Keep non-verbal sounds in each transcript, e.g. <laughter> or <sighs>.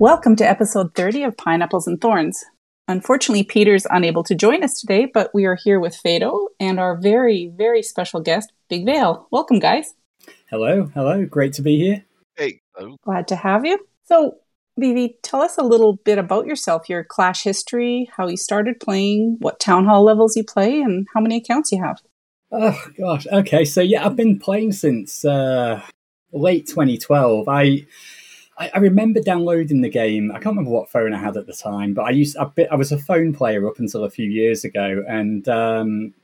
Welcome to episode 30 of Pineapples and Thorns. Unfortunately, Peter's unable to join us today, but we are here with Fado and our very, very special guest, Big Vale. Welcome, guys. Hello, hello. Great to be here. Hey. Hello. Glad to have you. So, Vivi, tell us a little bit about yourself, your Clash history, how you started playing, what town hall levels you play, and how many accounts you have. Oh gosh. Okay. So yeah, I've been playing since uh, late 2012. I I, I remember downloading the game. I can't remember what phone I had at the time, but I used I, I was a phone player up until a few years ago, and um,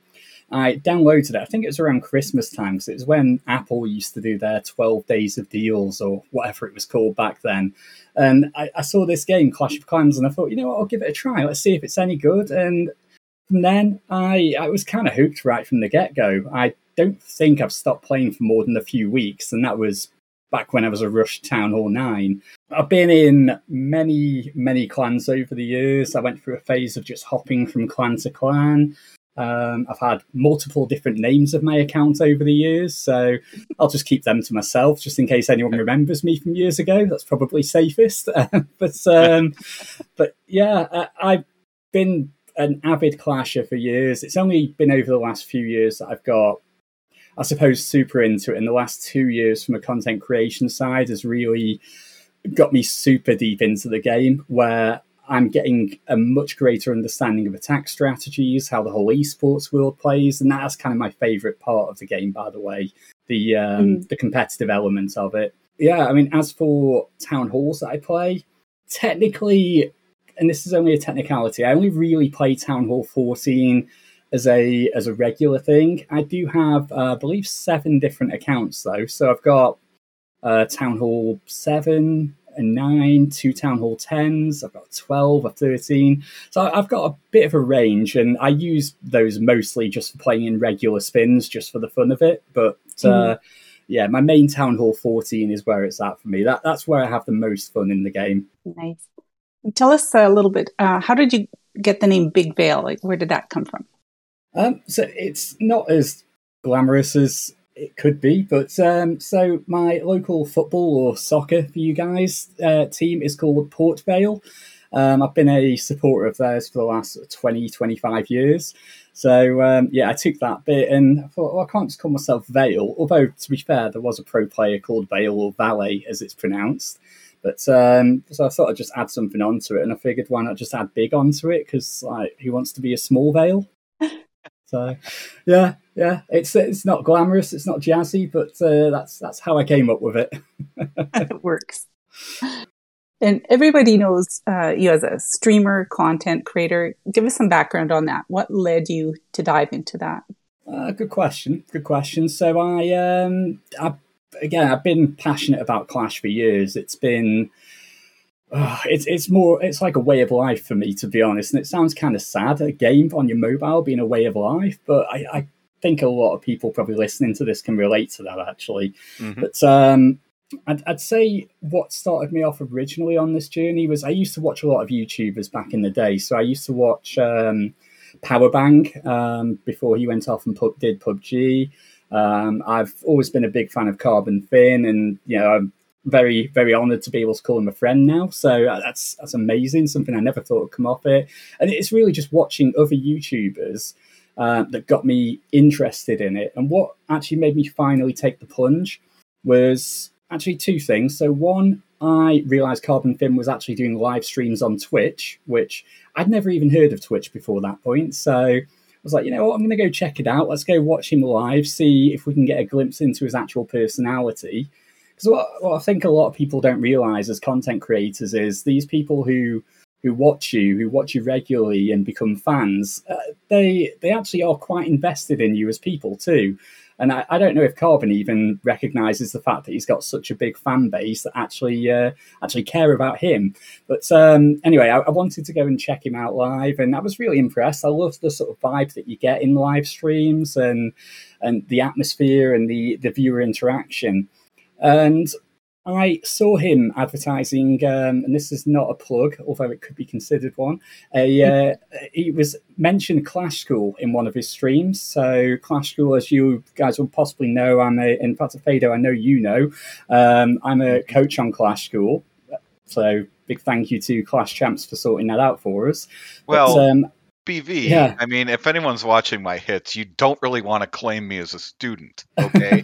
I downloaded it. I think it was around Christmas time because it was when Apple used to do their 12 days of deals or whatever it was called back then. And I, I saw this game, Clash of Clans, and I thought, you know what, I'll give it a try. Let's see if it's any good. And from then, I, I was kind of hooked right from the get go. I don't think I've stopped playing for more than a few weeks, and that was back when I was a Rush Town Hall 9. I've been in many, many clans over the years. I went through a phase of just hopping from clan to clan. Um, I've had multiple different names of my account over the years, so I'll just keep them to myself just in case anyone remembers me from years ago. That's probably safest. <laughs> but um, but yeah, I, have been an avid clasher for years. It's only been over the last few years that I've got I suppose, super into it. In the last two years, from a content creation side, has really got me super deep into the game where I'm getting a much greater understanding of attack strategies, how the whole esports world plays, and that's kind of my favorite part of the game, by the way, the um, mm. the competitive element of it. Yeah, I mean, as for town halls that I play, technically, and this is only a technicality, I only really play Town Hall 14 as a as a regular thing. I do have, uh, I believe, seven different accounts though. So I've got uh, Town Hall seven and nine, two Town Hall tens. I've got twelve or thirteen. So I've got a bit of a range, and I use those mostly just for playing in regular spins, just for the fun of it. But uh, mm. yeah, my main Town Hall fourteen is where it's at for me. That that's where I have the most fun in the game. Nice. Tell us a little bit. Uh, how did you get the name Big Vale? Like, where did that come from? Um, so it's not as glamorous as it could be, but um, so my local football or soccer for you guys uh, team is called Port Vale. Um, I've been a supporter of theirs for the last 20, 25 years. So, um, yeah, I took that bit and I thought, well, I can't just call myself Vale. Although, to be fair, there was a pro player called Vale or Valet, as it's pronounced. But um, so I thought I'd just add something onto it, and I figured why not just add big onto it because like who wants to be a small Vale? So, yeah, yeah, it's it's not glamorous, it's not jazzy, but uh, that's that's how I came up with it. <laughs> <laughs> it works. And everybody knows uh, you as a streamer, content creator. Give us some background on that. What led you to dive into that? Uh, good question. Good question. So I, um, I again, I've been passionate about Clash for years. It's been uh, it's it's more it's like a way of life for me to be honest, and it sounds kind of sad a game on your mobile being a way of life, but I, I think a lot of people probably listening to this can relate to that actually. Mm-hmm. But um, I'd, I'd, say what started me off originally on this journey was I used to watch a lot of YouTubers back in the day. So I used to watch um, Powerbang um, before he went off and did PUBG. Um, I've always been a big fan of Carbon Fin, and you know I'm very very honoured to be able to call him a friend now. So uh, that's that's amazing. Something I never thought would come off it, and it's really just watching other YouTubers. Uh, that got me interested in it. And what actually made me finally take the plunge was actually two things. So, one, I realized Carbon Fin was actually doing live streams on Twitch, which I'd never even heard of Twitch before that point. So, I was like, you know what, I'm going to go check it out. Let's go watch him live, see if we can get a glimpse into his actual personality. Because what, what I think a lot of people don't realize as content creators is these people who who watch you, who watch you regularly and become fans, uh, they they actually are quite invested in you as people too. And I, I, don't know if Carbon even recognizes the fact that he's got such a big fan base that actually uh, actually care about him. But um, anyway, I, I, wanted to go and check him out live, and I was really impressed. I love the sort of vibe that you get in live streams and and the atmosphere and the the viewer interaction. And I saw him advertising, um, and this is not a plug, although it could be considered one. A, <laughs> uh, he was mentioned Clash School in one of his streams. So Clash School, as you guys will possibly know, I'm a, in fact, Fado, I know you know, um, I'm a coach on Clash School. So big thank you to Clash Champs for sorting that out for us. Well, but, um, BV, yeah. I mean, if anyone's watching my hits, you don't really want to claim me as a student, okay?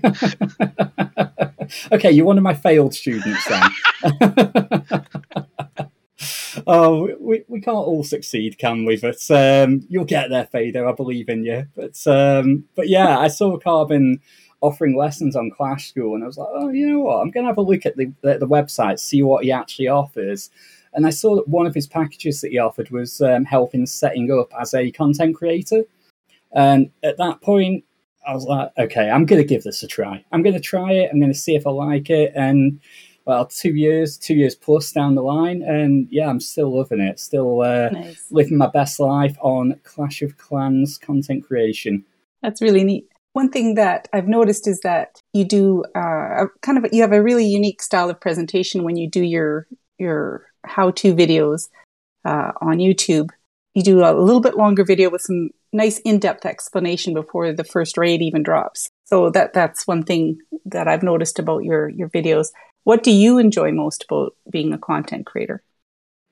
<laughs> okay, you're one of my failed students then. <laughs> oh, we, we can't all succeed, can we? But um, you'll get there, Fader. I believe in you. But um, but yeah, I saw Carbon offering lessons on Clash School, and I was like, oh, you know what? I'm going to have a look at the, the, the website, see what he actually offers. And I saw that one of his packages that he offered was um, helping setting up as a content creator. And at that point, I was like, okay, I'm going to give this a try. I'm going to try it. I'm going to see if I like it. And well, two years, two years plus down the line, and yeah, I'm still loving it. Still uh, nice. living my best life on Clash of Clans content creation. That's really neat. One thing that I've noticed is that you do uh, kind of you have a really unique style of presentation when you do your your how-to videos uh, on YouTube. You do a little bit longer video with some nice in-depth explanation before the first raid even drops. So that that's one thing that I've noticed about your your videos. What do you enjoy most about being a content creator?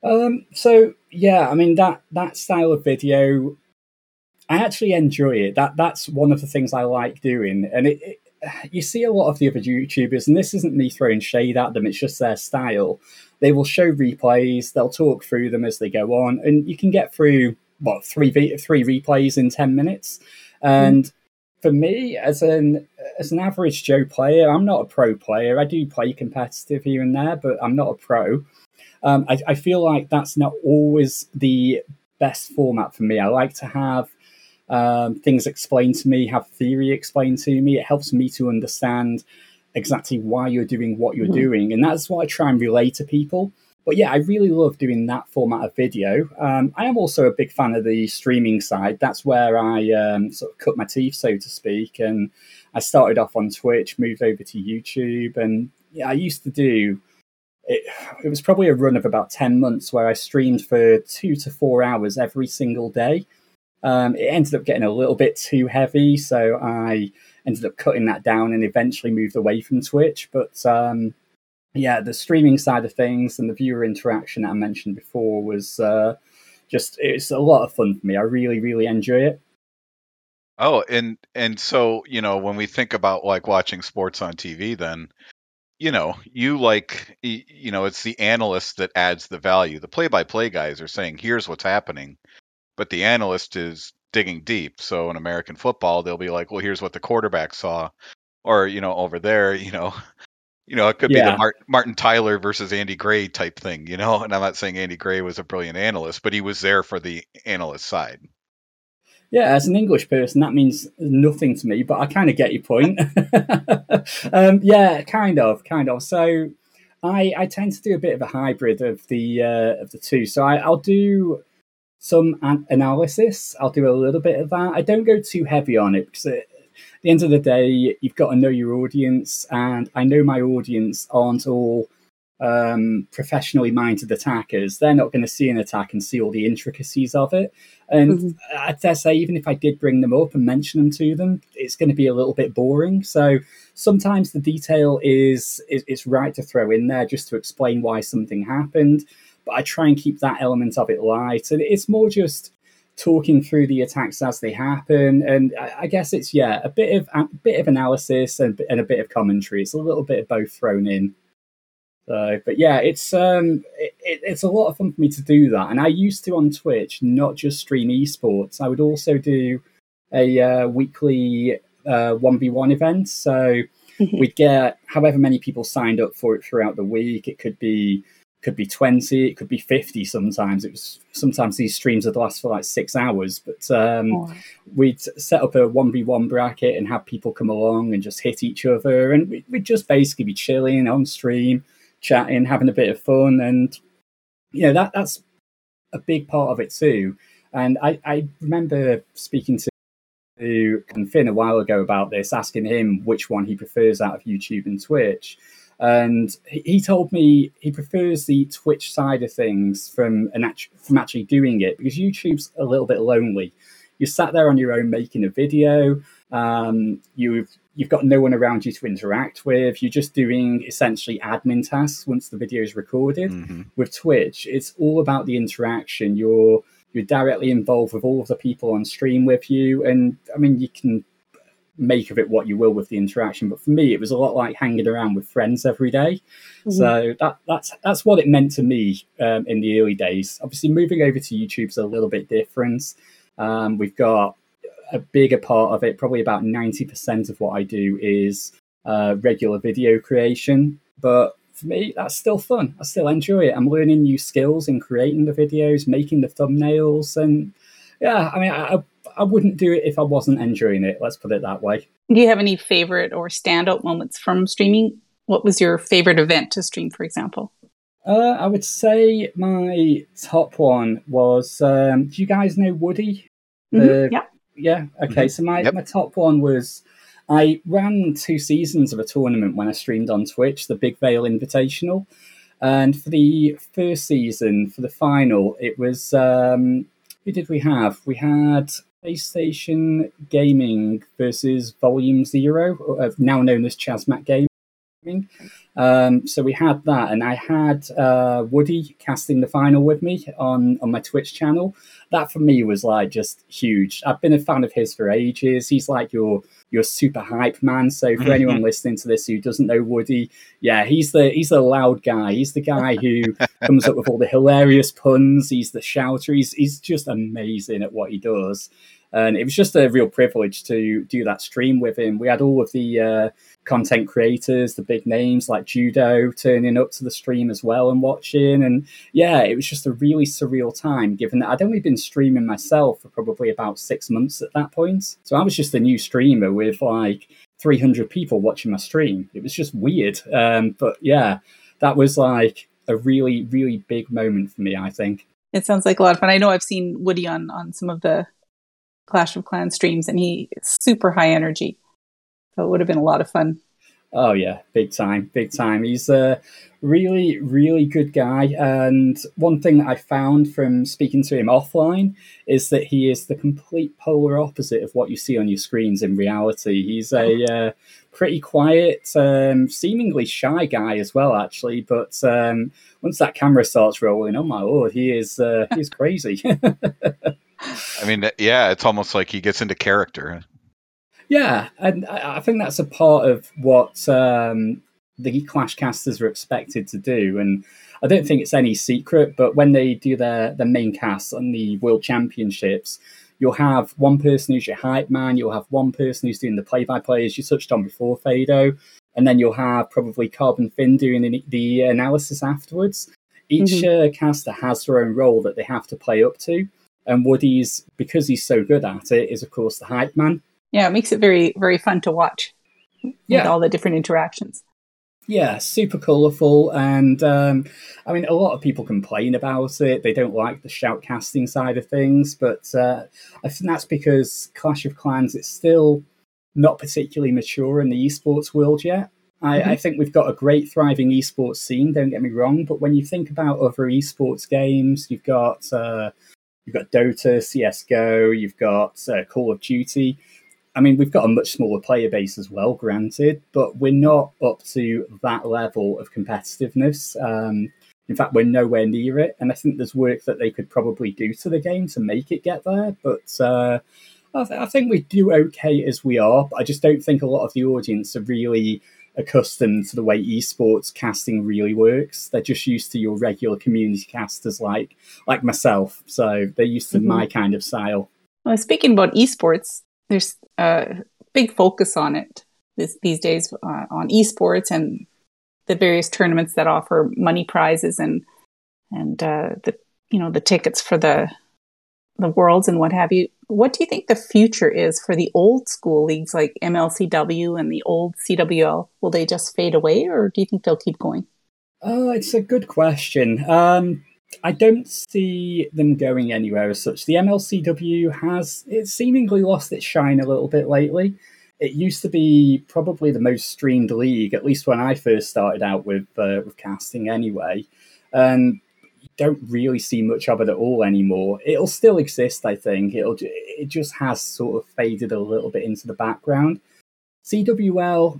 Um, so yeah, I mean that that style of video, I actually enjoy it. That that's one of the things I like doing, and it, it <sighs> you see a lot of the other YouTubers, and this isn't me throwing shade at them, it's just their style. They will show replays, they'll talk through them as they go on, and you can get through what three three replays in ten minutes. And mm. for me, as an as an average Joe player, I'm not a pro player. I do play competitive here and there, but I'm not a pro. Um, I, I feel like that's not always the best format for me. I like to have um, things explained to me, have theory explained to me. It helps me to understand exactly why you're doing what you're mm-hmm. doing. And that's what I try and relay to people. But yeah, I really love doing that format of video. Um, I am also a big fan of the streaming side. That's where I um, sort of cut my teeth, so to speak. And I started off on Twitch, moved over to YouTube, and yeah, I used to do. It, it was probably a run of about 10 months where I streamed for two to four hours every single day. Um, it ended up getting a little bit too heavy, so I ended up cutting that down and eventually moved away from Twitch. But um, yeah, the streaming side of things and the viewer interaction that I mentioned before was uh, just it's a lot of fun for me. I really, really enjoy it. Oh, and and so you know when we think about like watching sports on TV, then you know you like you know it's the analyst that adds the value. The play-by-play guys are saying here's what's happening, but the analyst is digging deep. So in American football, they'll be like, well, here's what the quarterback saw, or you know over there, <laughs> you know. You know, it could yeah. be the Mart- Martin Tyler versus Andy Gray type thing, you know. <laughs> And I'm not saying Andy Gray was a brilliant analyst, but he was there for the analyst side. Yeah, as an English person, that means nothing to me, but I kind of get your point. <laughs> um, yeah, kind of, kind of. So, I I tend to do a bit of a hybrid of the uh, of the two. So I, I'll do some an- analysis. I'll do a little bit of that. I don't go too heavy on it because at the end of the day, you've got to know your audience, and I know my audience aren't all um, professionally minded attackers, they're not going to see an attack and see all the intricacies of it. And mm-hmm. I dare say, even if I did bring them up and mention them to them, it's going to be a little bit boring. So sometimes the detail is, is it's right to throw in there just to explain why something happened. But I try and keep that element of it light, and it's more just talking through the attacks as they happen. And I, I guess it's yeah, a bit of a bit of analysis and, and a bit of commentary. It's a little bit of both thrown in. So, but yeah, it's um, it, it's a lot of fun for me to do that. And I used to on Twitch not just stream esports. I would also do a uh, weekly uh, one v one event. So mm-hmm. we'd get however many people signed up for it throughout the week. It could be could be 20 it could be 50 sometimes it was sometimes these streams would last for like six hours but um, oh. we'd set up a 1v1 bracket and have people come along and just hit each other and we'd just basically be chilling on stream chatting, having a bit of fun, and you know that that's a big part of it too. And I, I remember speaking to to Fin a while ago about this, asking him which one he prefers out of YouTube and Twitch. And he told me he prefers the Twitch side of things from an act- from actually doing it because YouTube's a little bit lonely. You sat there on your own making a video. Um, you've you've got no one around you to interact with. You're just doing essentially admin tasks once the video is recorded. Mhm. With Twitch, it's all about the interaction. You're you're directly involved with all of the people on stream with you, and I mean you can make of it what you will with the interaction. But for me, it was a lot like hanging around with friends every day. So that that's that's what it meant to me um, in the early days. Obviously, moving over to YouTube's a little bit different. Um, we've got a bigger part of it. Probably about ninety percent of what I do is uh, regular video creation. But for me, that's still fun. I still enjoy it. I'm learning new skills in creating the videos, making the thumbnails, and yeah, I mean, I, I wouldn't do it if I wasn't enjoying it. Let's put it that way. Do you have any favorite or standout moments from streaming? What was your favorite event to stream, for example? Uh, I would say my top one was. Um, do you guys know Woody? Mhm, The- yeah. Yeah. Okay. So my, Yep. my top one was I ran two seasons of a tournament when I streamed on Twitch, the Big Vale Invitational, and for the first season, for the final, it was um, who did we have? We had PlayStation Gaming versus Volume Zero, now known as Chasmat Gaming. Um, so we had that, and I had uh, Woody casting the final with me on on my Twitch channel. That for me was like just huge. I've been a fan of his for ages. He's like your your super hype man. So for anyone listening to this who doesn't know Woody, yeah, he's the he's the loud guy. He's the guy who <laughs> comes up with all the hilarious puns. He's the shouter. He's he's just amazing at what he does. And it was just a real privilege to do that stream with him. We had all of the uh, content creators, the big names like Judo turning up to the stream as well and watching. And yeah, it was just a really surreal time given that I'd only been streaming myself for probably about six months at that point. So I was just a new streamer with like 300 people watching my stream. It was just weird. Um, but yeah, that was like a really, really big moment for me, I think. It sounds like a lot of fun. I know I've seen Woody on on some of the Clash of Clans streams, and he's super high energy. So it would have been a lot of fun. Oh yeah, big time, big time. He's a really, really good guy. And one thing that I found from speaking to him offline is that he is the complete polar opposite of what you see on your screens in reality. He's a uh, pretty quiet, um, seemingly shy guy as well, actually. But um, once that camera starts rolling, oh my lord, he is uh, he's <laughs> crazy. <laughs> I mean, yeah, it's almost like he gets into character. Yeah, and I think that's a part of what um, the Clash casters are expected to do. And I don't think it's any secret, but when they do their, their main cast on the World Championships, you'll have one person who's your hype man, you'll have one person who's doing the play by play, as you touched on before, Fado, and then you'll have probably Carbon Fin doing the, the analysis afterwards. Each uh, caster has their own role that they have to play up to. And Woody's, because he's so good at it, is of course the hype man. Yeah, it makes it very very fun to watch. With Yeah. all the different interactions. Yeah, super colourful. And um, I mean, a lot of people complain about it. They don't like the shoutcasting side of things. But uh, I think that's because Clash of Clans, it's still not particularly mature in the esports world yet. I, I think we've got a great thriving esports scene, don't get me wrong. But when you think about other esports games, you've got. Uh, You've got Dota, CSGO, you've got uh, Call of Duty. I mean, we've got a much smaller player base as well, granted, but we're not up to that level of competitiveness. Um, in fact, we're nowhere near it, and I think there's work that they could probably do to the game to make it get there. But uh, I, th- I think we do okay as we are. But I just don't think a lot of the audience are really accustomed to the way esports casting really works. They're just used to your regular community casters like like myself. So they're used to Mhm. my kind of style. Well, speaking about esports, there's a big focus on it this, these days uh, on esports and the various tournaments that offer money prizes and and uh, the you know the tickets for the the worlds and what have you. What do you think the future is for the old school leagues like MLCW and the old CWL? Will they just fade away, or do you think they'll keep going? Oh, it's a good question. Um, I don't see them going anywhere as such. The MLCW has it seemingly lost its shine a little bit lately. It used to be probably the most streamed league, at least when I first started out with uh, with casting. Anyway, and don't really see much of it at all anymore. It'll still exist, I think. It'll it just has sort of faded a little bit into the background. CWL,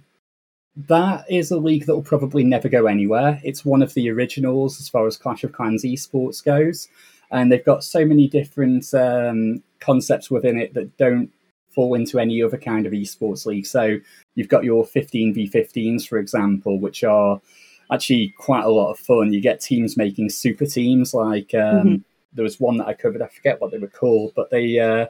that is a league that will probably never go anywhere. It's one of the originals as far as Clash of Clans esports goes, and they've got so many different um, concepts within it that don't fall into any other kind of esports league. So you've got your 15v15s, for example, which are actually quite a lot of fun. You get teams making super teams. Like um, mm-hmm. there was one that I covered. I forget what they were called, but they uh,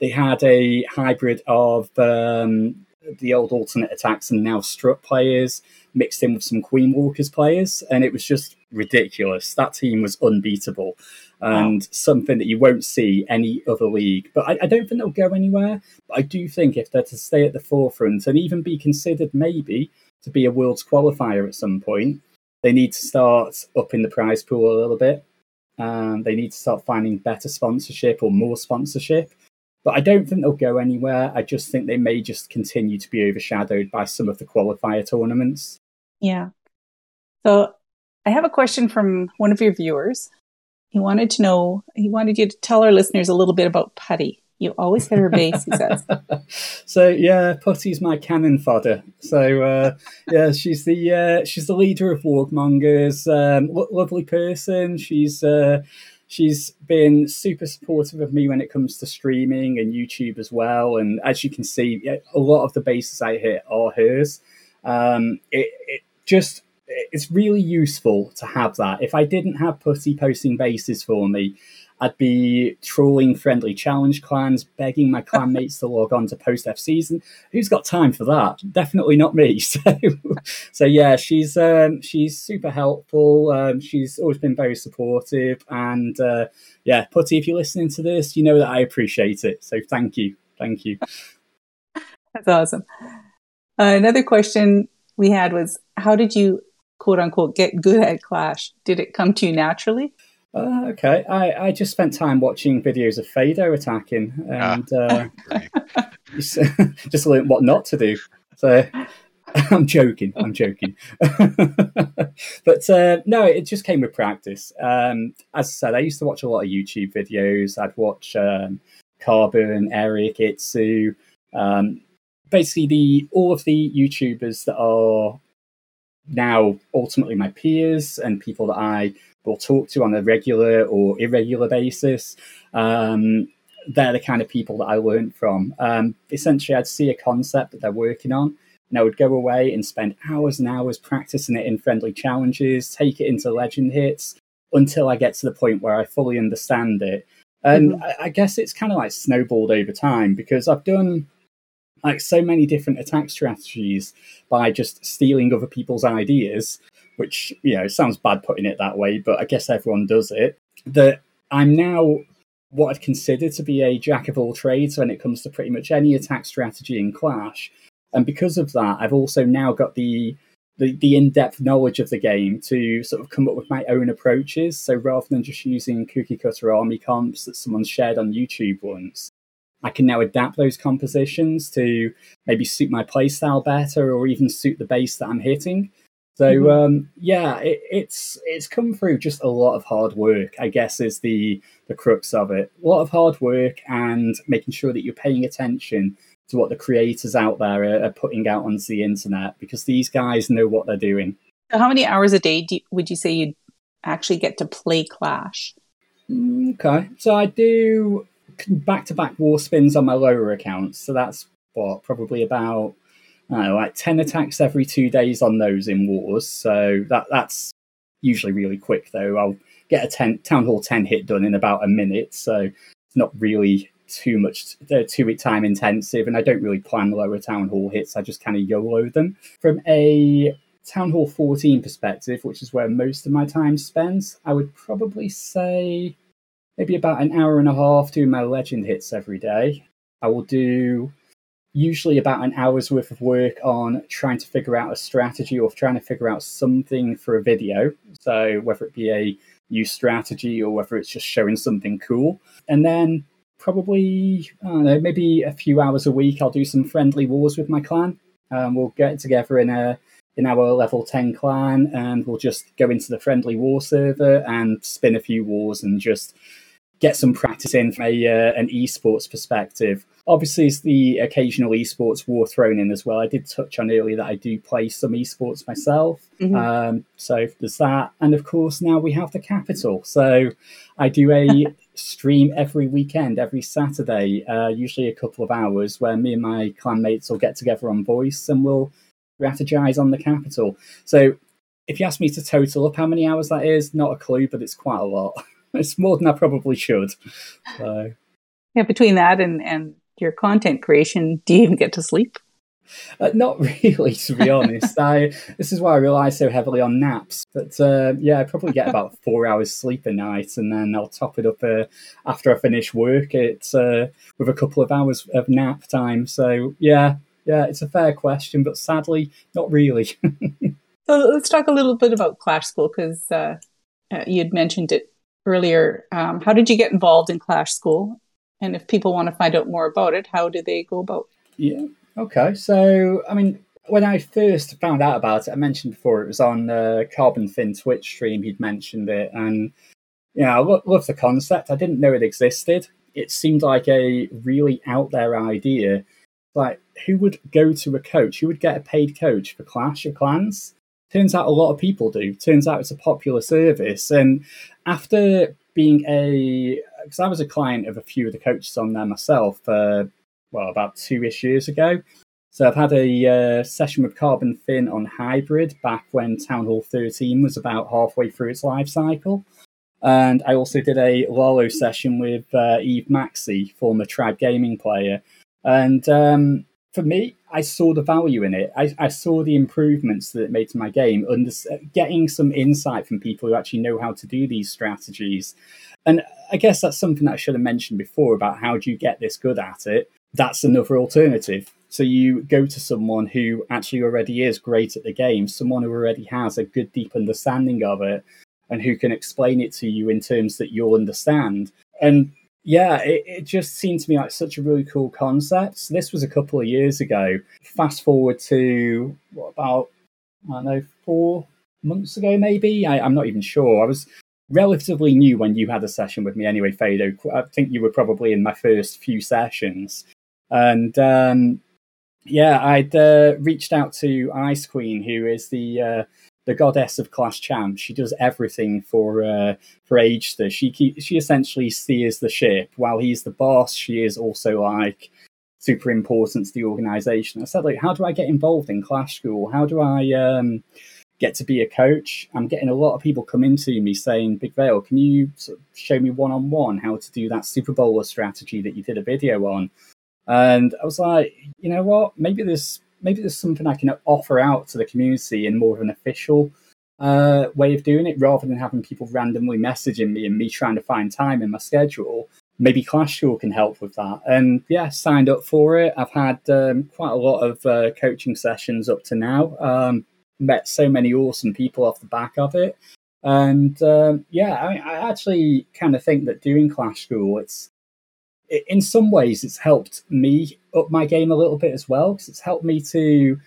they had a hybrid of um, the old alternate attacks and now strut players mixed in with some Queen Walkers players, and it was just ridiculous. That team was unbeatable and wow. something that you won't see any other league. But I, I, don't think they'll go anywhere. But I do think if they're to stay at the forefront and even be considered maybe to be a world's qualifier at some point, they need to start upping the prize pool a little bit. Um, they need to start finding better sponsorship or more sponsorship. But I don't think they'll go anywhere. I just think they may just continue to be overshadowed by some of the qualifier tournaments. Yeah. So I have a question from one of your viewers. He wanted to know, he wanted you to tell our listeners a little bit about Putty. You always hit her base, he says. <laughs> so yeah, Putty's my cannon fodder. So uh, yeah, she's the uh, she's the leader of Wargmongers. Um, lo- lovely person. She's uh, she's been super supportive of me when it comes to streaming and YouTube as well. And as you can see, a lot of the bases I hit are hers. Um, it, it just it's really useful to have that. If I didn't have Putty posting bases for me, I'd be trolling friendly challenge clans, begging my clanmates to log on to post F season. Who's got time for that? Definitely not me. <laughs> So, so yeah, she's um, she's super helpful. Um, she's always been very supportive, and uh, yeah, Putty, if you're listening to this, you know that I appreciate it. So thank you, thank you. <laughs> That's awesome. Uh, another question we had was, how did you quote unquote get good at Clash? Did it come to you naturally? Uh, okay, I, I just spent time watching videos of Fado attacking and ah, uh, <laughs> <laughs> just, <laughs> just learned what not to do. So I'm joking, I'm joking. but uh, no, it just came with practice. Um, as I said, I used to watch a lot of YouTube videos. I'd watch um, Carbon, Eric, iTzu, um, basically the all of the YouTubers that are now ultimately my peers and people that I will talk to on a regular or irregular basis. Um, they're the kind of people that I learned from. Um, essentially, I'd see a concept that they're working on, and I would go away and spend hours and hours practicing it in friendly challenges, take it into legend hits until I get to the point where I fully understand it. And mm-hmm. I, I guess it's kind of like snowballed over time because I've done like so many different attack strategies by just stealing other people's ideas which you know sounds bad putting it that way, but I guess everyone does it. That I'm now what I'd consider to be a jack of all trades when it comes to pretty much any attack strategy in Clash, and because of that, I've also now got the the, the in-depth knowledge of the game to sort of come up with my own approaches. So rather than just using cookie cutter army comps that someone shared on YouTube once, I can now adapt those compositions to maybe suit my playstyle better or even suit the base that I'm hitting. So mm-hmm. um, yeah, it, it's it's come through just a lot of hard work. I guess is the the crux of it. A lot of hard work and making sure that you're paying attention to what the creators out there are, are putting out onto the internet because these guys know what they're doing. How many hours a day you, would you say you actually get to play Clash? Mm, okay, so I do back to back war spins on my lower accounts. So that's what probably about know, like 10 attacks every two days on those in wars. So that that's usually really quick, though. I'll get a 10, Town Hall 10 hit done in about a minute. So it's not really too much, uh, too time intensive. And I don't really plan lower Town Hall hits. I just kind of YOLO them. From a Town Hall 14 perspective, which is where most of my time spends, I would probably say maybe about an hour and a half doing my legend hits every day. I will do usually about an hour's worth of work on trying to figure out a strategy or trying to figure out something for a video. So whether it be a new strategy or whether it's just showing something cool. And then probably, I don't know, maybe a few hours a week, I'll do some friendly wars with my clan. Um, we'll get together in a in our level 10 clan and we'll just go into the friendly war server and spin a few wars and just get some practice in from a, uh, an esports perspective. Obviously, it's the occasional esports war thrown in as well. I did touch on earlier that I do play some esports myself. Mm-hmm. Um, so there's that. And of course, now we have the capital. So I do a <laughs> stream every weekend, every Saturday, uh, usually a couple of hours, where me and my clanmates will get together on voice and we'll strategize on the capital. So if you ask me to total up how many hours that is, not a clue, but it's quite a lot. <laughs> <laughs> it's more than I probably should. So. Yeah, between that and, and your content creation, do you even get to sleep? Uh, not <laughs> really, to be honest. I this is why I rely so heavily on naps. But uh, yeah, I probably get about <laughs> four hours sleep a night, and then I'll top it up uh, after I finish work. It's uh, with a couple of hours of nap time. So yeah, yeah, it's a fair question, but sadly, not really. so let's talk a little bit about Clash School because uh, uh, you had mentioned it earlier. Um, how did you get involved in Clash School? And if people want to find out more about it, how do they go about? Yeah. Okay. So, I mean, when I first found out about it, I mentioned before it was on uh, Carbon Fin Twitch stream. He'd mentioned it, and yeah, you know, I lo- love the concept. I didn't know it existed. It seemed like a really out there idea. Like, who would go to a coach? Who would get a paid coach for Clash of Clans? Turns out a lot of people do. Turns out it's a popular service. And after being a, because I was a client of a few of the coaches on there myself, uh, well, about two ish years ago. So I've had a uh, session with Carbon Fin on Hybrid back when Town Hall 13 was about halfway through its life cycle. And I also did a Lalo session with uh, Eve Maxi, former Tribe Gaming player. And um, for me, I saw the value in it. I, I, saw the improvements that it made to my game, under, getting some insight from people who actually know how to do these strategies. And I guess that's something that I should have mentioned before about how do you get this good at it. That's another alternative. So you go to someone who actually already is great at the game, someone who already has a good, deep understanding of it, and who can explain it to you in terms that you'll understand. And yeah, it, it just seemed to me like such a really cool concept. So this was a couple of years ago. Fast forward to what about I don't know four months ago, maybe. I, am not even sure. I was relatively new when you had a session with me, anyway, Fado. I think you were probably in my first few sessions, and um, yeah, I'd uh, reached out to Ice Queen, who is the uh, the goddess of Clash Champs. She does everything for uh, for Aegster. She keep, she essentially steers the ship. While he's the boss, she is also like super important to the organization. I said, like, how do I get involved in Clash School? How do I um, get to be a coach? I'm getting a lot of people coming to me saying, Big Vale, can you sort of show me one on one how to do that Super Bowler strategy that you did a video on? And I was like, you know what? Maybe there's maybe there's something I can offer out to the community in more of an official uh, way of doing it rather than having people randomly messaging me and me trying to find time in my schedule. Maybe Clash School can help with that. And yeah, signed up for it. I've had um, quite a lot of uh, coaching sessions up to now. Um, met so many awesome people off the back of it. And um, yeah, I, I actually kind of think that doing Clash School, it's in some ways it's helped me up my game a little bit as well because it's helped me to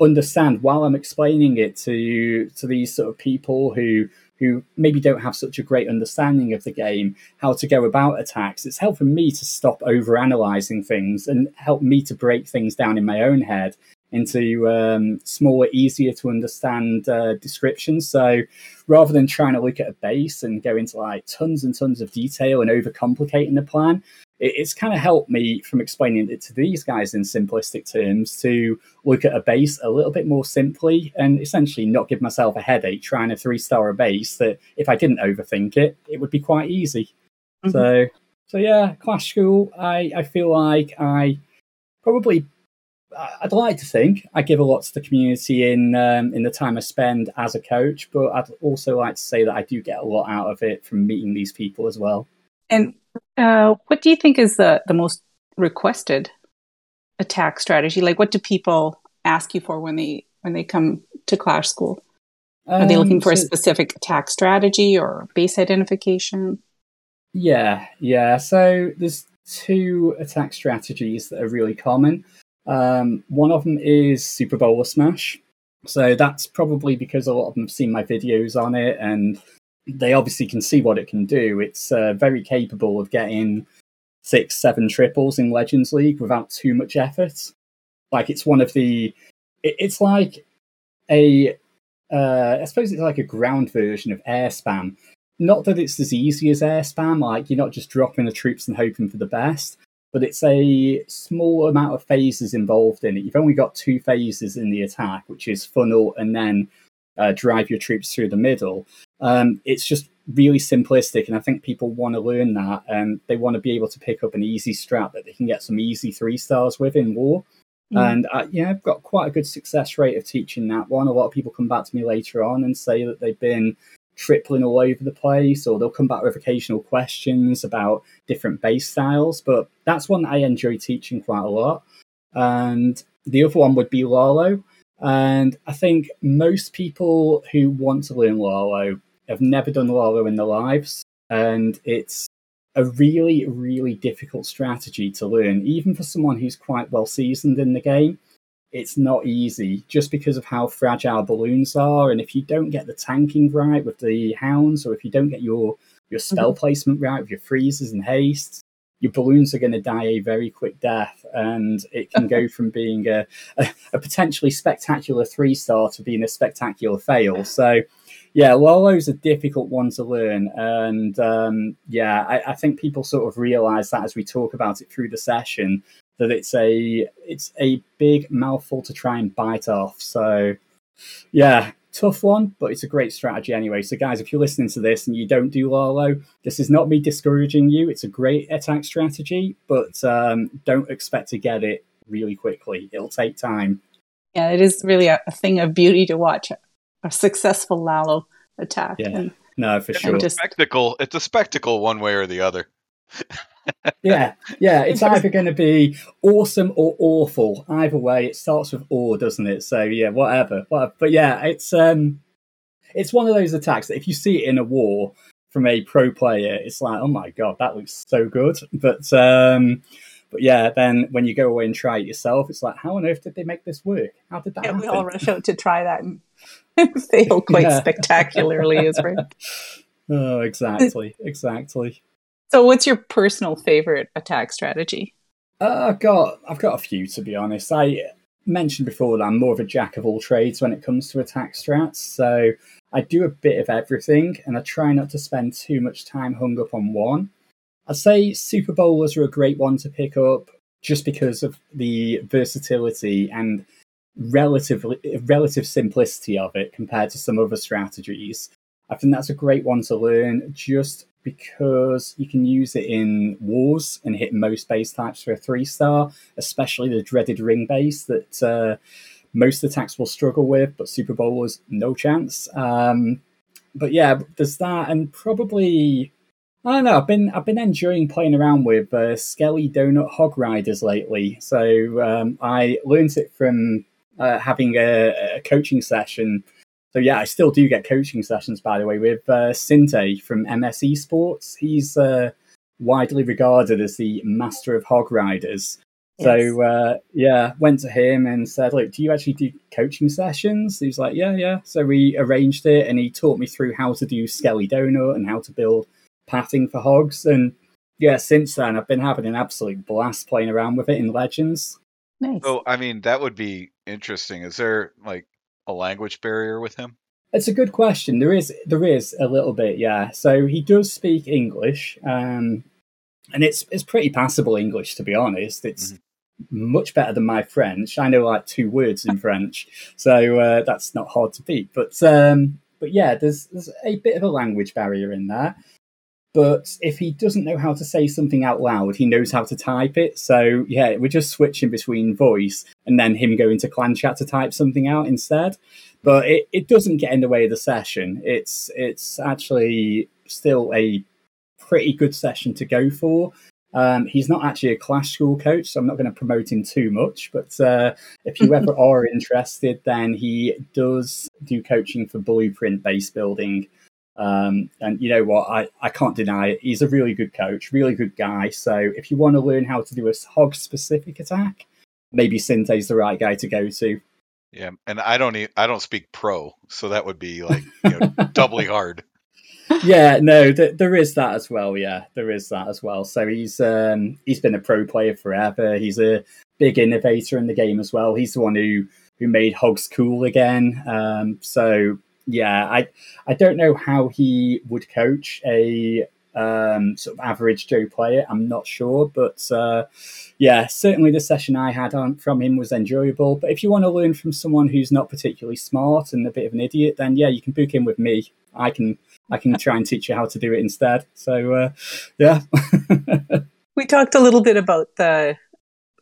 understand while I'm explaining it to to these sort of people who who maybe don't have such a great understanding of the game, how to go about attacks. It's helping me to stop over analyzing things and help me to break things down in my own head into um, smaller, easier to understand uh, descriptions. So rather than trying to look at a base and go into like tons and tons of detail and overcomplicating the plan, it's kind of helped me from explaining it to these guys in simplistic terms to look at a base a little bit more simply and essentially not give myself a headache trying to three star a base that if I didn't overthink it, it would be quite easy. Mm-hmm. So, so yeah, Clash School, I, I feel like I probably I'd like to think I give a lot to the community in um, in the time I spend as a coach, but I'd also like to say that I do get a lot out of it from meeting these people as well. And uh, what do you think is the, the most requested attack strategy? Like, what do people ask you for when they when they come to Clash School? Are they looking um, for so, a specific attack strategy or base identification? Yeah, yeah. So there's two attack strategies that are really common. Um, one of them is Super Bowler Smash. So that's probably because a lot of them have seen my videos on it and they obviously can see what it can do. It's uh, very capable of getting six, seven triples in Legends League without too much effort. Like it's one of the, it, it's like a, uh, I suppose it's like a ground version of air spam. Not that it's as easy as air spam, like you're not just dropping the troops and hoping for the best, but it's a small amount of phases involved in it. You've only got two phases in the attack, which is funnel and then uh, drive your troops through the middle. Um, it's just really simplistic, and I think people want to learn that, and they want to be able to pick up an easy strat that they can get some easy three stars with in war. Mm. And uh, yeah, I've got quite a good success rate of teaching that one. A lot of people come back to me later on and say that they've been tripling all over the place, or they'll come back with occasional questions about different base styles. But that's one that I enjoy teaching quite a lot. And the other one would be Lalo. And I think most people who want to learn Lalo have never done Lalo in their lives. And it's a really, really difficult strategy to learn, even for someone who's quite well seasoned in the game it's not easy just because of how fragile balloons are. And if you don't get the tanking right with the hounds, or if you don't get your your spell mm-hmm. placement right with your freezes and hastes, your balloons are going to die a very quick death, and it can go from being a, a, a potentially spectacular three star to being a spectacular fail. So, yeah, Lalo's a difficult one to learn, and um, yeah, I, I, think people sort of realize that as we talk about it through the session that it's a it's a big mouthful to try and bite off. So yeah, tough one, but it's a great strategy anyway. So guys, if you're listening to this and you don't do Lalo, this is not me discouraging you. It's a great attack strategy, but um, don't expect to get it really quickly. It'll take time. Yeah, it is really a, a thing of beauty to watch a successful Lalo attack. Yeah. And, no, for sure. It's a spectacle. It's a spectacle one way or the other. <laughs> yeah, yeah. It's <laughs> either going to be awesome or awful. Either way, it starts with awe, doesn't it? So yeah, whatever, whatever. But yeah, it's um, it's one of those attacks that if you see it in a war from a pro player, it's like, oh my god, that looks so good. But um, but yeah, then when you go away and try it yourself, it's like, how on earth did they make this work? How did that? Yeah, happen? we all rush out to try that and <laughs> fail quite yeah. spectacularly, is right. <laughs> Oh, exactly, exactly. So, what's your personal favorite attack strategy? Uh, I've got I've got a few to be honest. I mentioned before that I'm more of a jack of all trades when it comes to attack strats. So I do a bit of everything, and I try not to spend too much time hung up on one. I'd say super bowlers are a great one to pick up just because of the versatility and relative relative simplicity of it compared to some other strategies. I think that's a great one to learn just because you can use it in wars and hit most base types for a three star, especially the dreaded ring base that uh, most attacks will struggle with, but Super Bowlers no chance. Um, but yeah, there's that, and probably I don't know. I've been I've been enjoying playing around with uh, Skelly Donut Hog Riders lately. So um, I learned it from uh, having a, a coaching session so yeah, I still do get coaching sessions, by the way, with uh, Sinte from MSE Sports. He's uh, widely regarded as the master of hog riders. Yes. So uh, yeah, went to him and said, "Look, do you actually do coaching sessions?" He was like, "Yeah, yeah." So we arranged it, and he taught me through how to do Skelly Donut and how to build pathing for hogs. And yeah, since then, I've been having an absolute blast playing around with it in Legends. Nice. So, I mean, that would be interesting. Is there like a language barrier with him? It's a good question. There is there is a little bit, yeah. So he does speak English, um, and it's it's pretty passable English to be honest. It's mm-hmm. much better than my French. I know like two words in French, so uh, that's not hard to beat. But um, but yeah, there's there's a bit of a language barrier in there. But if he doesn't know how to say something out loud, he knows how to type it. So yeah, we're just switching between voice and then him going to clan chat to type something out instead. But it, it doesn't get in the way of the session. It's it's actually still a pretty good session to go for. Um, he's not actually a Clash School coach, so I'm not going to promote him too much. But uh, if you ever <laughs> are interested, then he does do coaching for Blueprint base building. Um, and you know what? I, I can't deny it. He's a really good coach, really good guy. So if you want to learn how to do a hog specific attack, maybe Sinte's the right guy to go to. Yeah, and I don't e- I don't speak pro, so that would be like you know, <laughs> doubly hard. Yeah, no, th- there is that as well. Yeah, there is that as well. So he's um, he's been a pro player forever. He's a big innovator in the game as well. He's the one who who made Hogs cool again. Um, so yeah, I I don't know how he would coach a um, sort of average Joe player. I'm not sure, but uh, yeah, certainly the session I had on from him was enjoyable. But if you want to learn from someone who's not particularly smart and a bit of an idiot, then yeah, you can book in with me. I can I can try and teach you how to do it instead. So uh, yeah. <laughs> we talked a little bit about the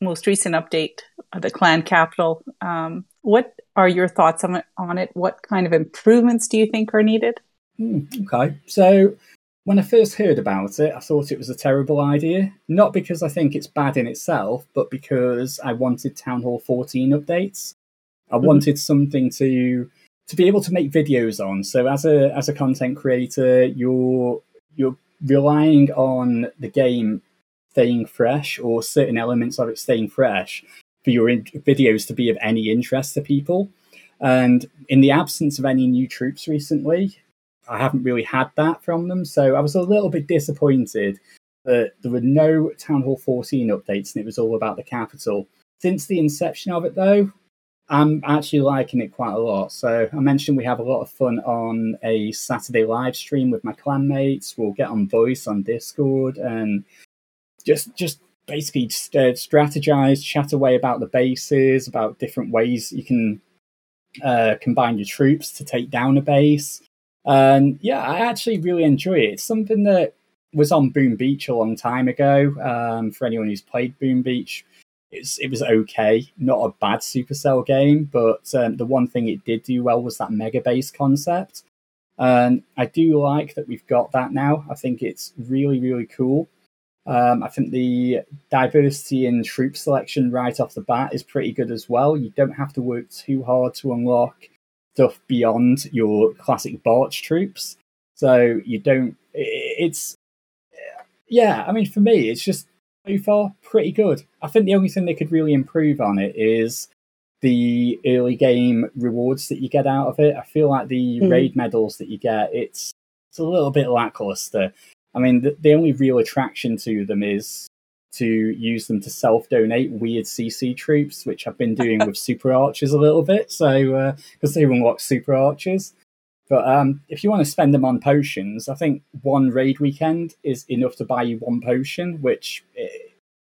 most recent update of the clan capital. Um, what are your thoughts on it, on it? What kind of improvements do you think are needed? Hmm, okay, so when I first heard about it, I thought it was a terrible idea. Not because I think it's bad in itself, but because I wanted Town Hall 14 updates. I mm-hmm. wanted something to to be able to make videos on. So as a as a content creator, you're you're relying on the game staying fresh or certain elements of it staying fresh for your in- videos to be of any interest to people. And in the absence of any new troops recently, I haven't really had that from them. So I was a little bit disappointed that there were no Town Hall 14 updates and it was all about the capital. Since the inception of it, though, I'm actually liking it quite a lot. So I mentioned we have a lot of fun on a Saturday live stream with my clanmates. We'll get on voice on Discord and just just basically uh, strategize, chat away about the bases, about different ways you can uh, combine your troops to take down a base. And yeah, I actually really enjoy it. It's something that was on Boom Beach a long time ago. Um, for anyone who's played Boom Beach, it's, it was okay, not a bad Supercell game, but um, the one thing it did do well was that mega base concept. And I do like that we've got that now. I think it's really, really cool. Um, I think the diversity in troop selection right off the bat is pretty good as well. You don't have to work too hard to unlock stuff beyond your classic Barch troops. So you don't. It's yeah. I mean, for me, it's just so far pretty good. I think the only thing they could really improve on it is the early game rewards that you get out of it. I feel like the mm. raid medals that you get, it's it's a little bit lackluster. I mean, the, the only real attraction to them is to use them to self donate weird CC troops, which I've been doing with <laughs> super archers a little bit. So, because uh, they unlock super archers. But um, if you want to spend them on potions, I think one raid weekend is enough to buy you one potion, which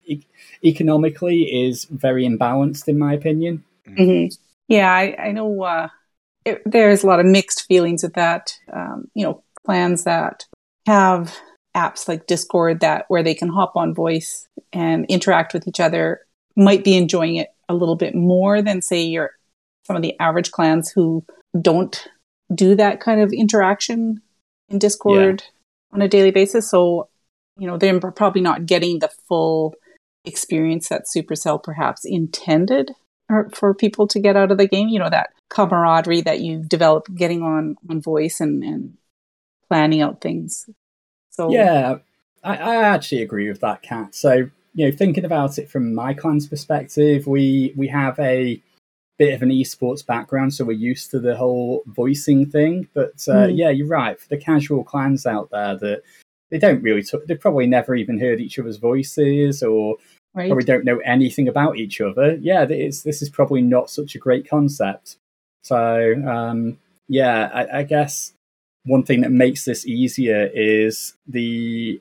e- economically is very imbalanced, in my opinion. Mm-hmm. Yeah, I, I know uh, it, there's a lot of mixed feelings with that. Um, you know, plans that have apps like Discord that where they can hop on voice and interact with each other might be enjoying it a little bit more than say your some of the average clans who don't do that kind of interaction in Discord yeah. on a daily basis. So, you know, they're probably not getting the full experience that Supercell perhaps intended for people to get out of the game. You know, that camaraderie that you develop getting on on voice and, and planning out things. So yeah, I, I actually agree with that, Kat. So you know, thinking about it from my clan's perspective, we we have a bit of an esports background, so we're used to the whole voicing thing. But uh, mm. yeah, you're right. For the casual clans out there that they don't really, t- they've probably never even heard each other's voices or right. probably don't know anything about each other. Yeah, this this is probably not such a great concept. So um, yeah, I, I guess one thing that makes this easier is the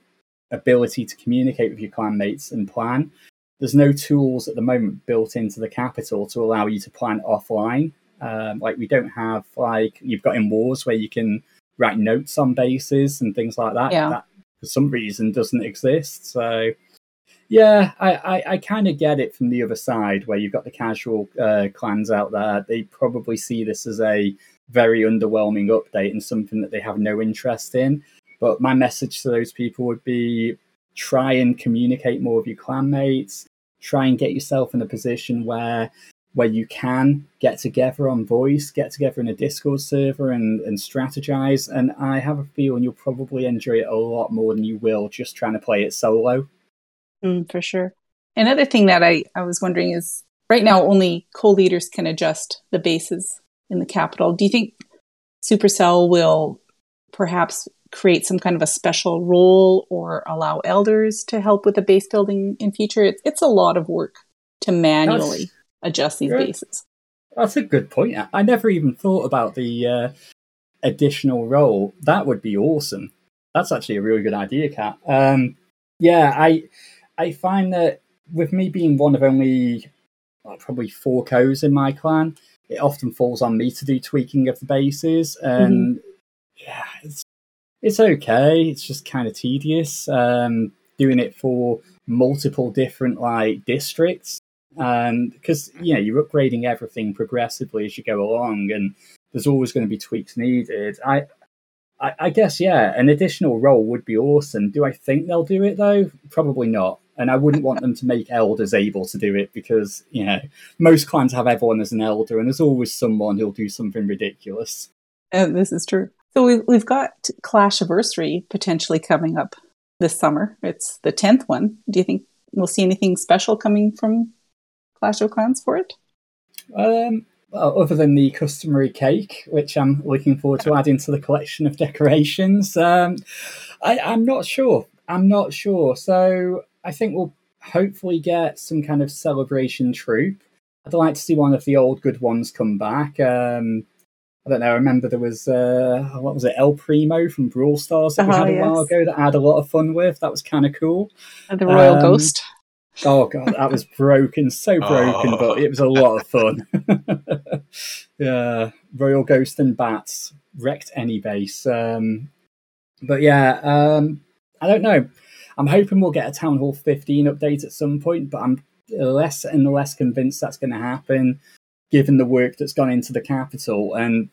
ability to communicate with your clanmates and plan. There's no tools at the moment built into the capital to allow you to plan offline. Um, like we don't have like you've got in wars where you can write notes on bases and things like that. Yeah. That for some reason doesn't exist. So yeah, I, I, I kind of get it from the other side where you've got the casual uh, clans out there. They probably see this as a very underwhelming update and something that they have no interest in. But my message to those people would be try and communicate more with your clanmates. Try and get yourself in a position where where you can get together on voice, get together in a Discord server and, and strategize. And I have a feeling you'll probably enjoy it a lot more than you will just trying to play it solo. Mm, for sure. Another thing that I, I was wondering is right now only co-leaders can adjust the bases in the capital. Do you think Supercell will perhaps create some kind of a special role or allow elders to help with the base building in future? It's, it's a lot of work to manually that's, adjust these bases. That's a good point. I never even thought about the uh, additional role. That would be awesome. That's actually a really good idea, Kat. Um, yeah, I I find that with me being one of only probably four co's in my clan, it often falls on me to do tweaking of the bases, and mm-hmm. yeah, it's it's okay. It's just kind of tedious um, doing it for multiple different like districts, and because you know you're upgrading everything progressively as you go along, and there's always going to be tweaks needed. I I, I, guess yeah, an additional role would be awesome. Do I think they'll do it though? Probably not. And I wouldn't want them to make elders able to do it because you know most clans have everyone as an elder, and there's always someone who'll do something ridiculous. And this is true. So we've we've got Clash Anniversary potentially coming up this summer. It's the tenth one. Do you think we'll see anything special coming from Clash of Clans for it? Um, well, other than the customary cake, which I'm looking forward to adding to the collection of decorations, um, I, I'm not sure. I'm not sure. So I think we'll hopefully get some kind of celebration troop. I'd like to see one of the old good ones come back. Um, I don't know. I remember there was uh, what was it, El Primo from Brawl Stars that we had a yes. while ago that I had a lot of fun with. That was kind of cool. And the Royal um, Ghost. Oh god, that was broken, so <laughs> broken, oh. but it was a lot of fun. <laughs> yeah, Royal Ghost and Bats wrecked any base. Um, but yeah, um, I don't know. I'm hoping we'll get a Town Hall 15 update at some point, but I'm less and less convinced that's going to happen, given the work that's gone into the capital. And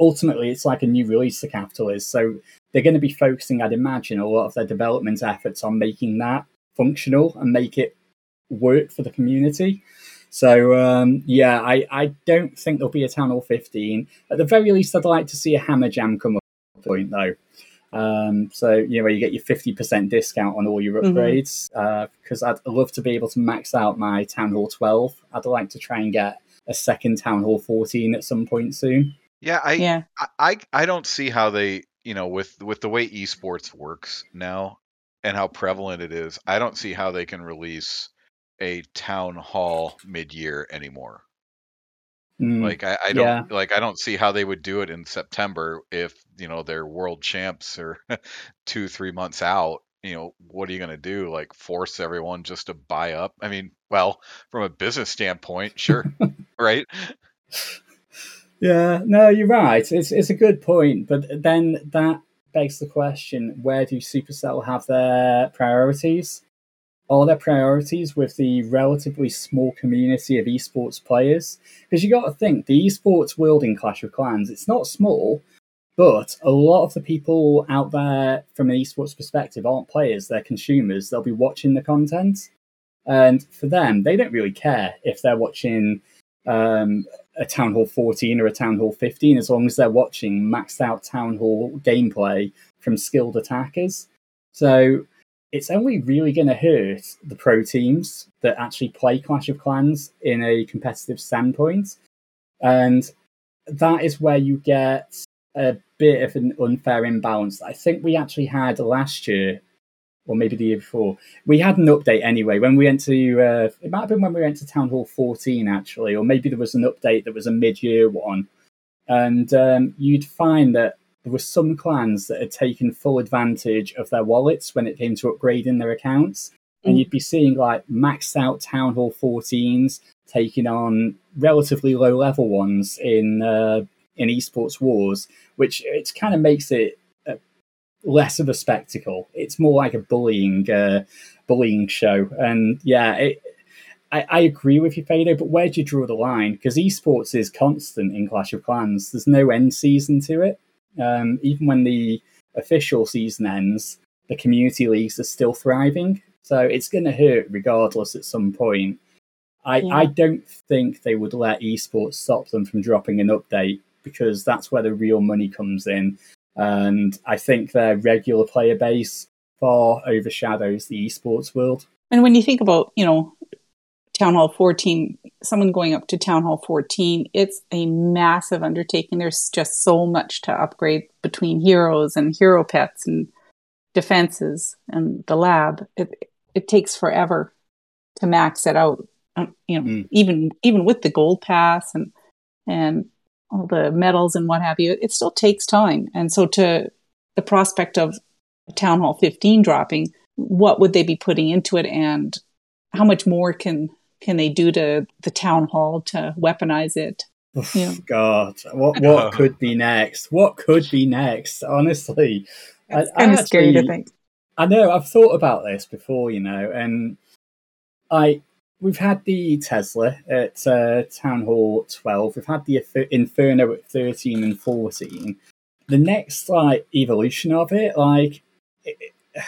ultimately, it's like a new release the capital is, so they're going to be focusing, I'd imagine, a lot of their development efforts on making that functional and make it work for the community. So um, yeah, I, I don't think there'll be a Town Hall 15. At the very least, I'd like to see a Hammer Jam come up point though. Um, so you know where you get your 50% discount on all your mm-hmm. upgrades. Because mm-hmm. uh, I'd love to be able to max out my Town Hall 12. I'd like to try and get a second Town Hall 14 at some point soon. Yeah, I yeah. I, I, I don't see how they you know with with the way esports works now and how prevalent it is. I don't see how they can release a town hall mid-year anymore. Mm, like I, I don't yeah. like I don't see how they would do it in September if you know they're world champs or <laughs> two three months out. You know what are you going to do? Like force everyone just to buy up? I mean, well, from a business standpoint, sure, <laughs> right? Yeah, no, you're right. It's it's a good point, but then that begs the question: Where do Supercell have their priorities? Are their priorities with the relatively small community of esports players? Because you got to think the esports world in Clash of Clans, it's not small, but a lot of the people out there from an esports perspective aren't players, they're consumers. They'll be watching the content. And for them, they don't really care if they're watching um, a Town Hall 14 or a Town Hall 15, as long as they're watching maxed out Town Hall gameplay from skilled attackers. So it's only really going to hurt the pro teams that actually play Clash of Clans in a competitive standpoint. And that is where you get a bit of an unfair imbalance. I think we actually had last year, or maybe the year before, we had an update anyway. When we went to, uh, it might have been when we went to Town Hall 14 actually, or maybe there was an update that was a mid year one. And um, you'd find that there were some clans that had taken full advantage of their wallets when it came to upgrading their accounts. Mm. And you'd be seeing like maxed out Town Hall 14s taking on relatively low level ones in uh, in esports wars, which it kind of makes it uh, less of a spectacle. It's more like a bullying uh, bullying show. And yeah, it, I, I, agree with you, Fado, but where do you draw the line? Because esports is constant in Clash of Clans. There's no end season to it. Um, even when the official season ends, the community leagues are still thriving. So it's going to hurt regardless at some point. I, yeah. I don't think they would let esports stop them from dropping an update because that's where the real money comes in. And I think their regular player base far overshadows the esports world. And when you think about, you know, Town Hall 14, someone going up to Town Hall 14, it's a massive undertaking. There's just so much to upgrade between heroes and hero pets and defenses and the lab. It, it takes forever to max it out. Um, you know, mm. even even with the gold pass and and all the medals and what have you, it still takes time. And so to the prospect of Town Hall 15 dropping, what would they be putting into it and how much more can can they do to the town hall to weaponize it? Yeah. God, what what could be next? What could be next? Honestly, it's I, kind I of scary to think. I know I've thought about this before, you know, and I we've had the Tesla at uh, Town Hall 12. We've had the Inferno at 13 and 14. The next like evolution of it, like it, <sighs>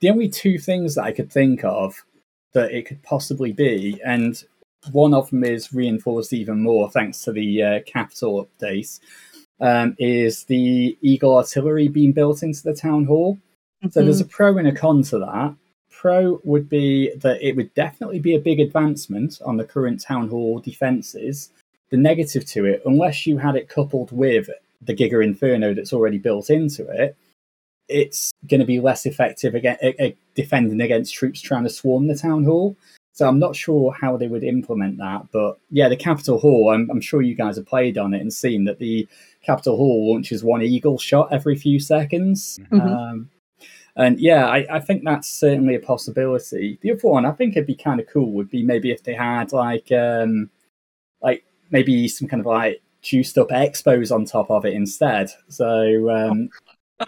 the only two things that I could think of that it could possibly be, and one of them is reinforced even more thanks to the uh, capital update. Um, is the Eagle artillery being built into the town hall? Mm-hmm. So there's a pro and a con to that. Pro would be that it would definitely be a big advancement on the current town hall defenses. The negative to it, unless you had it coupled with the Giga Inferno that's already built into it, it's going to be less effective against, defending against troops trying to swarm the town hall. So I'm not sure how they would implement that, but yeah, the Capital Hall. I'm, I'm sure you guys have played on it and seen that the Capital Hall launches one eagle shot every few seconds. Mm-hmm. Um, and yeah, I, I, think that's certainly a possibility. The other one I think it'd be kind of cool would be maybe if they had like um, like maybe some kind of like juiced up X-Bows on top of it instead. So um,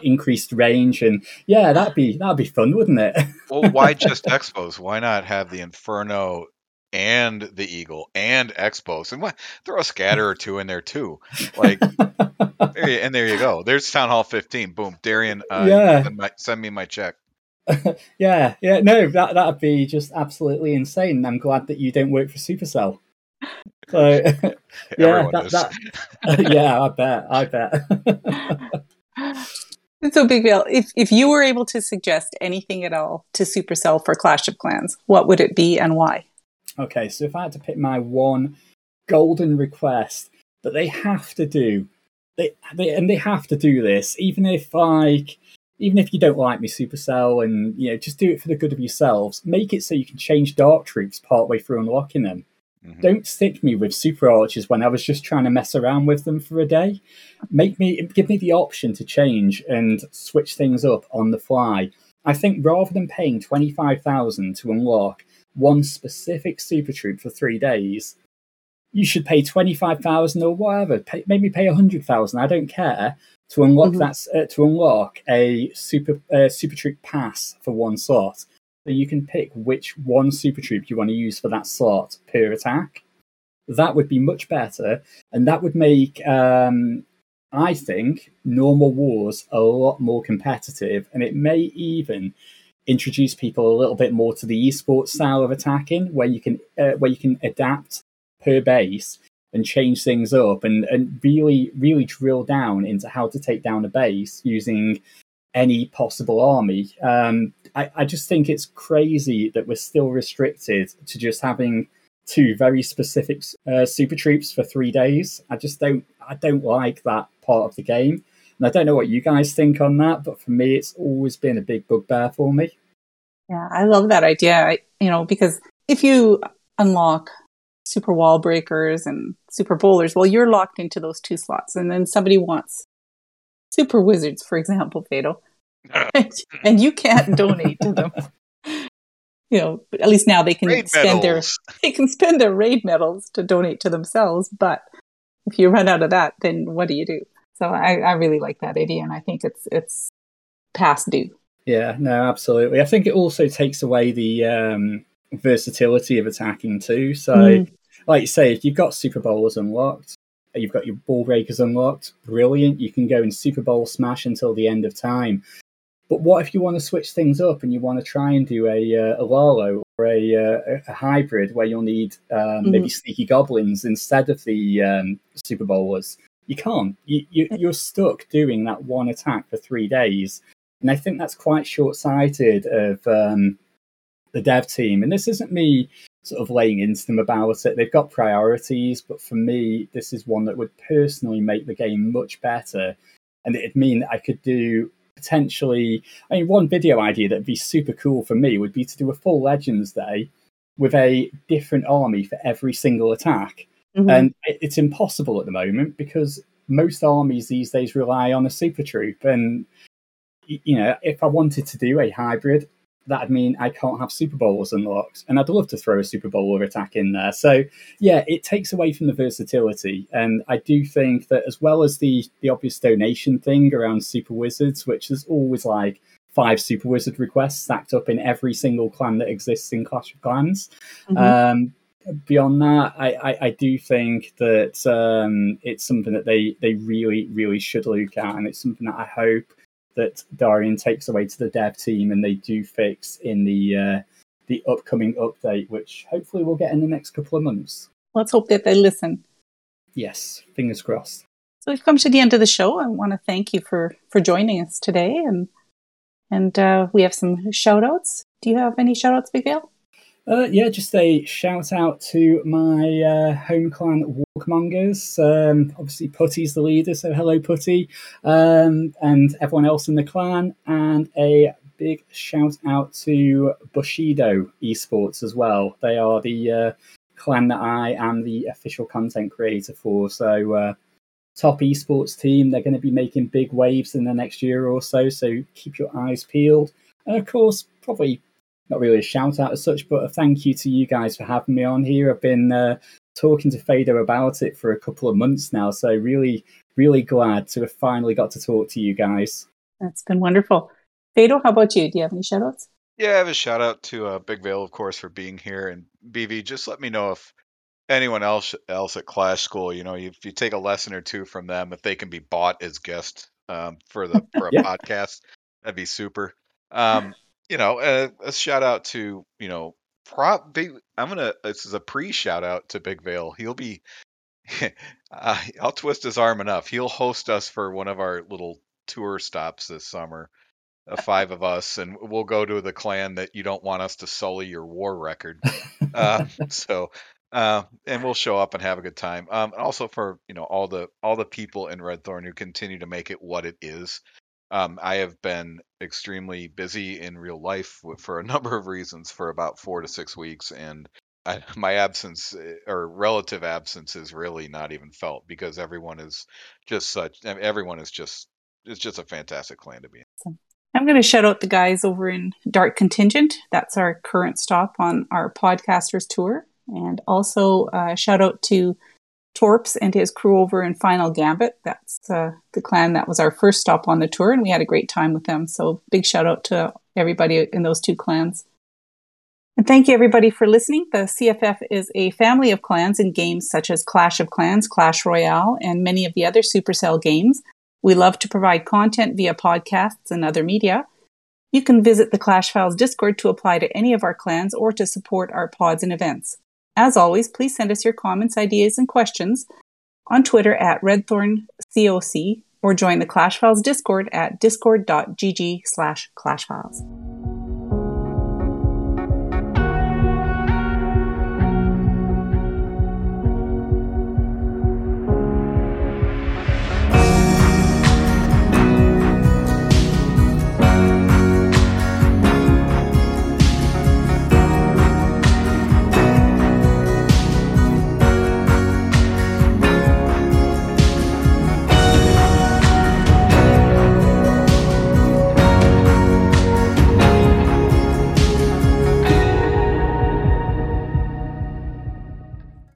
increased range and yeah that'd be that'd be fun wouldn't it? <laughs> Well why just X-Bows? Why not have the inferno and the eagle and X-Bows? And what throw a scatter or two in there too. Like there you, and there you go. There's town hall 15 boom. Darian uh, yeah. send, my, send me my check. <laughs> Yeah yeah no that that'd be just absolutely insane. I'm glad that you don't work for supercell. So <laughs> yeah that, that, yeah i bet i bet so, Big Vale, if, if you were able to suggest anything at all to Supercell for Clash of Clans, what would it be and why? Okay, so if I had to pick my one golden request that they have to do, they, they and they have to do this, even if like even if you don't like me, Supercell, and you know, just do it for the good of yourselves. Make it so you can change Dark Troops partway through unlocking them. Mm-hmm. Don't stick me with super archers when I was just trying to mess around with them for a day. Make me give me the option to change and switch things up on the fly. I think rather than paying twenty five thousand to unlock one specific super troop for three days, you should pay twenty five thousand or whatever. Pay, maybe pay a hundred thousand. I don't care to unlock mm-hmm. that uh, to unlock a super uh, super troop pass for one slot so you can pick which one super troop you want to use for that slot per attack. That would be much better, and that would make, um, I think, normal wars a lot more competitive, and it may even introduce people a little bit more to the esports style of attacking, where you can uh, where you can adapt per base and change things up and, and really really drill down into how to take down a base using any possible army. Um, I, I just think it's crazy that we're still restricted to just having two very specific uh, super troops for three days. I just don't I don't like that part of the game. And I don't know what you guys think on that, but for me, it's always been a big bugbear for me. Yeah, I love that idea. I, you know, because if you unlock super wall breakers and super bowlers, well, you're locked into those two slots. And then somebody wants super wizards, for example, Fatal, <laughs> and you can't donate to them. You know, at least now they can raid spend medals. their <laughs> they can spend their raid medals to donate to themselves. But if you run out of that, then what do you do? So I, I really like that idea, and I think it's it's past due. Yeah, no, absolutely. I think it also takes away the um, versatility of attacking too. So, mm. like you say, if you've got Super Bowlers unlocked, you've got your wall breakers unlocked, brilliant. You can go in Super Bowl smash until the end of time. But what if you want to switch things up and you want to try and do a, uh, a Lalo or a, uh, a hybrid where you'll need um, mm-hmm. maybe sneaky goblins instead of the um, Super Bowlers? You can't. You, you, you're stuck doing that one attack for three days. And I think that's quite short sighted of um, the dev team. And this isn't me sort of laying into them about it. They've got priorities, but for me, this is one that would personally make the game much better. And it'd mean that I could do potentially, I mean, one video idea that'd be super cool for me would be to do a full Legends Day with a different army for every single attack. Mm-hmm. And it's impossible at the moment because most armies these days rely on a super troop. And, you know, if I wanted to do a hybrid, that'd mean I can't have Super Bowlers unlocked. And I'd love to throw a Super Bowl Bowler attack in there. So, yeah, it takes away from the versatility. And I do think that as well as the, the obvious donation thing around Super Wizards, which is always like five Super Wizard requests stacked up in every single clan that exists in Clash of Clans. Mm-hmm. Um, beyond that, I, I, I, do think that um, it's something that they, they really, really should look at. And it's something that I hope – that Darian takes away to the dev team and they do fix in the uh, the upcoming update, which hopefully we'll get in the next couple of months. Let's hope that they listen. Yes, fingers crossed. So we've come to the end of the show. I want to thank you for for joining us today, and and uh, we have some shout outs. Do you have any shout outs, Big Vale? Uh, yeah, just a shout out to my uh, home clan Walkmongers. Um, obviously, Putty's the leader, so hello, Putty, um, and everyone else in the clan. And a big shout out to Bushido Esports as well. They are the uh, clan that I am the official content creator for. So, uh, top esports team. They're going to be making big waves in the next year or so. So, keep your eyes peeled. And of course, probably not really a shout out as such, but a thank you to you guys for having me on here. I've been uh, talking to Fado about it for a couple of months now, so really, really glad to have finally got to talk to you guys. That's been wonderful. Fado, how about you? Do you have any shout outs? Yeah, I have a shout out to uh, Big Vale, of course, for being here. And BV, just let me know if anyone else else at Clash School, you know, if you take a lesson or two from them, if they can be bought as guests um, for the for a <laughs> yeah. podcast, that'd be super. Um, you know, a, a shout out to you know, prop. Big, I'm gonna. This is a pre shout out to Big Vale. He'll be. <laughs> uh, I'll twist his arm enough. He'll host us for one of our little tour stops this summer. The five of us, and we'll go to the clan that you don't want us to sully your war record. Uh, <laughs> <laughs> so, uh, and we'll show up and have a good time. Um, also for you know all the all the people in Red Thorn who continue to make it what it is. Um, I have been extremely busy in real life for a <laughs> number of reasons for about four to six weeks, and I, <laughs> my absence eh, or relative absence is really not even felt because everyone is just such. Everyone is just it's just a fantastic clan to be in. I'm going to shout out the guys over in Dark Contingent. That's our current stop on our podcasters tour, and also uh, shout out to Torps and his crew over in Final Gambit. That's uh, the clan that was our first stop on the tour, and we had a great time with them. So, big shout out to everybody in those two clans. And thank you, everybody, for listening. The CFF is a family of clans in games such as Clash of Clans, Clash Royale, and many of the other Supercell games. We love to provide content via podcasts and other media. You can visit the Clash Files Discord to apply to any of our clans or to support our pods and events. As always, please send us your comments, ideas, and questions on Twitter at RedthornCOC or join the Clash Files Discord at discord.gg slash clashfiles.